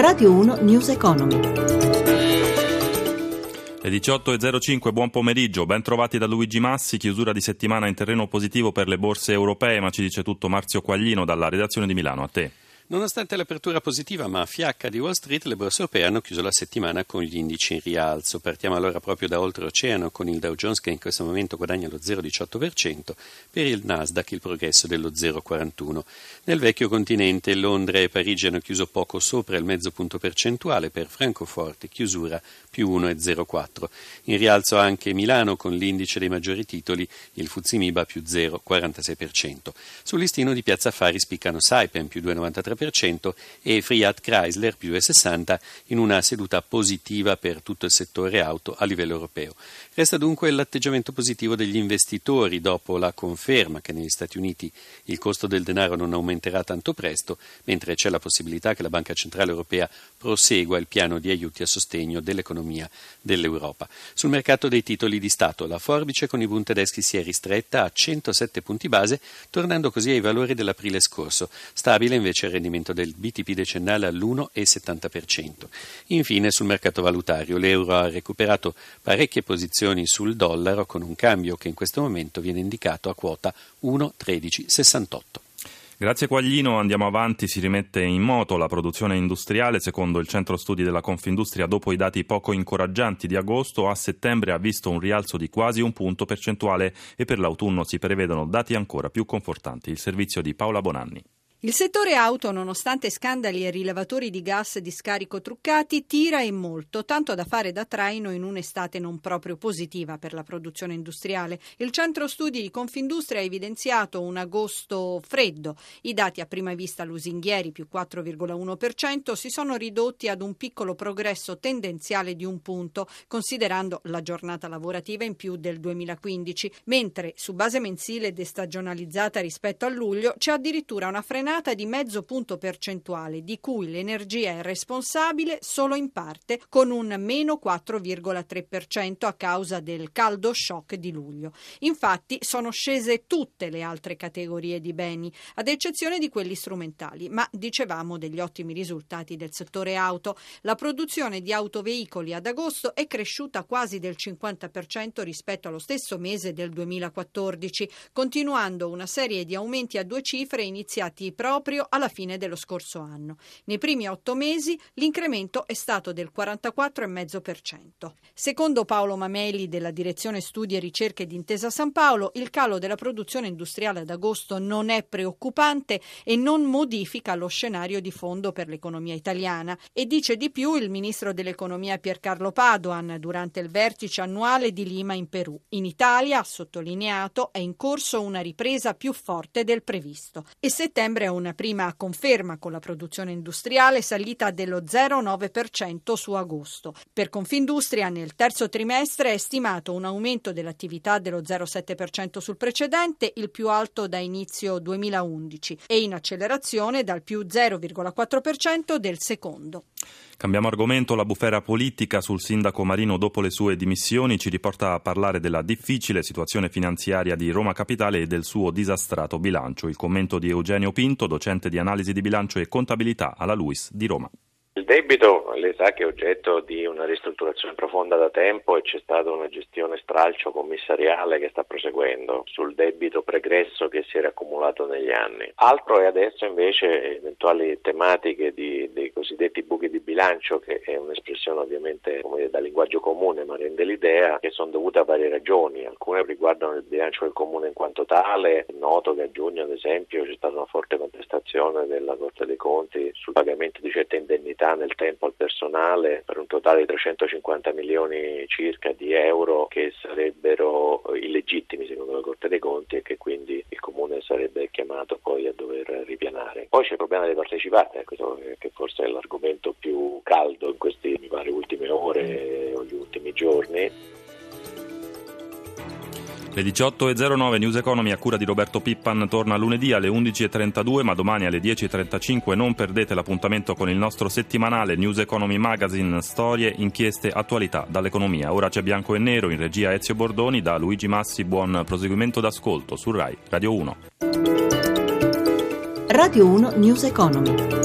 Radio 1 News Economy. Le 18.05, buon pomeriggio, ben trovati da Luigi Massi, chiusura di settimana in terreno positivo per le borse europee, ma ci dice tutto Marzio Quaglino dalla redazione di Milano, a te. Nonostante l'apertura positiva ma fiacca di Wall Street, le borse europee hanno chiuso la settimana con gli indici in rialzo. Partiamo allora proprio da oltreoceano con il Dow Jones che in questo momento guadagna lo 0,18%, per il Nasdaq il progresso dello 0,41%. Nel vecchio continente Londra e Parigi hanno chiuso poco sopra il mezzo punto percentuale, per Francoforte chiusura più 1,04%. In rialzo anche Milano con l'indice dei maggiori titoli, il Fuzimiba più 0,46%. Sul listino di Piazza Affari spiccano Saipem più 2,93%, 2,5% e Fiat Chrysler più 2,60% in una seduta positiva per tutto il settore auto a livello europeo. Resta dunque l'atteggiamento positivo degli investitori dopo la conferma che negli Stati Uniti il costo del denaro non aumenterà tanto presto, mentre c'è la possibilità che la Banca Centrale Europea prosegua il piano di aiuti a sostegno dell'economia dell'Europa. Sul mercato dei titoli di Stato la forbice con i Bund tedeschi si è ristretta a 107 punti base, tornando così ai valori dell'aprile scorso. Stabile invece il rendimento rendimento del BTP decennale all'1,70%. Infine, sul mercato valutario, l'euro ha recuperato parecchie posizioni sul dollaro con un cambio che in questo momento viene indicato a quota 1,1368. Grazie Quaglino, andiamo avanti, si rimette in moto la produzione industriale. Secondo il centro studi della Confindustria, dopo i dati poco incoraggianti di agosto, a settembre ha visto un rialzo di quasi un punto percentuale e per l'autunno si prevedono dati ancora più confortanti. Il servizio di Paola Bonanni. Il settore auto, nonostante scandali e rilevatori di gas di scarico truccati, tira e molto, tanto da fare da traino in un'estate non proprio positiva per la produzione industriale. Il centro studi di Confindustria ha evidenziato un agosto freddo. I dati a prima vista lusinghieri più 4,1% si sono ridotti ad un piccolo progresso tendenziale di un punto, considerando la giornata lavorativa in più del 2015, mentre su base mensile destagionalizzata rispetto a luglio c'è addirittura una frenata frenata di mezzo punto percentuale, di cui l'energia è responsabile solo in parte, con un meno 4,3% a causa del caldo shock di luglio. Infatti sono scese tutte le altre categorie di beni, ad eccezione di quelli strumentali, ma dicevamo degli ottimi risultati del settore auto. La produzione di autoveicoli ad agosto è cresciuta quasi del 50% rispetto allo stesso mese del 2014, continuando una serie di aumenti a due cifre iniziati proprio alla fine dello scorso anno. Nei primi otto mesi l'incremento è stato del 44,5%. Secondo Paolo Mameli della Direzione Studi e Ricerche di Intesa San Paolo, il calo della produzione industriale ad agosto non è preoccupante e non modifica lo scenario di fondo per l'economia italiana. E dice di più il ministro dell'economia Piercarlo Padoan durante il vertice annuale di Lima in Perù. In Italia, ha sottolineato, è in corso una ripresa più forte del previsto. E settembre una prima conferma con la produzione industriale salita dello 0,9% su agosto. Per Confindustria nel terzo trimestre è stimato un aumento dell'attività dello 0,7% sul precedente, il più alto da inizio 2011, e in accelerazione dal più 0,4% del secondo. Cambiamo argomento, la bufera politica sul sindaco Marino dopo le sue dimissioni ci riporta a parlare della difficile situazione finanziaria di Roma Capitale e del suo disastrato bilancio. Il commento di Eugenio Pinto, docente di analisi di bilancio e contabilità alla LUIS di Roma. Debito, lei sa che è oggetto di una ristrutturazione profonda da tempo e c'è stata una gestione stralcio commissariale che sta proseguendo sul debito pregresso che si era accumulato negli anni. Altro è adesso invece eventuali tematiche di, dei cosiddetti buchi di bilancio, che è un'espressione ovviamente dire, da linguaggio comune ma rende l'idea, che sono dovute a varie ragioni. Alcune riguardano il bilancio del comune in quanto tale. È noto che a giugno ad esempio c'è stata una forte contestazione della Corte dei Conti sul pagamento di certe indennità nel tempo al personale per un totale di 350 milioni circa di euro che sarebbero illegittimi secondo la Corte dei Conti e che quindi il Comune sarebbe chiamato poi a dover ripianare. Poi c'è il problema delle partecipate, questo che forse è l'argomento più caldo in queste ultime ore o gli ultimi giorni. Le 18.09 News Economy a cura di Roberto Pippan torna lunedì alle 11.32 ma domani alle 10.35 non perdete l'appuntamento con il nostro settimanale News Economy Magazine Storie, inchieste, attualità dall'economia. Ora c'è bianco e nero in regia Ezio Bordoni da Luigi Massi. Buon proseguimento d'ascolto su RAI Radio 1. Radio 1 News Economy.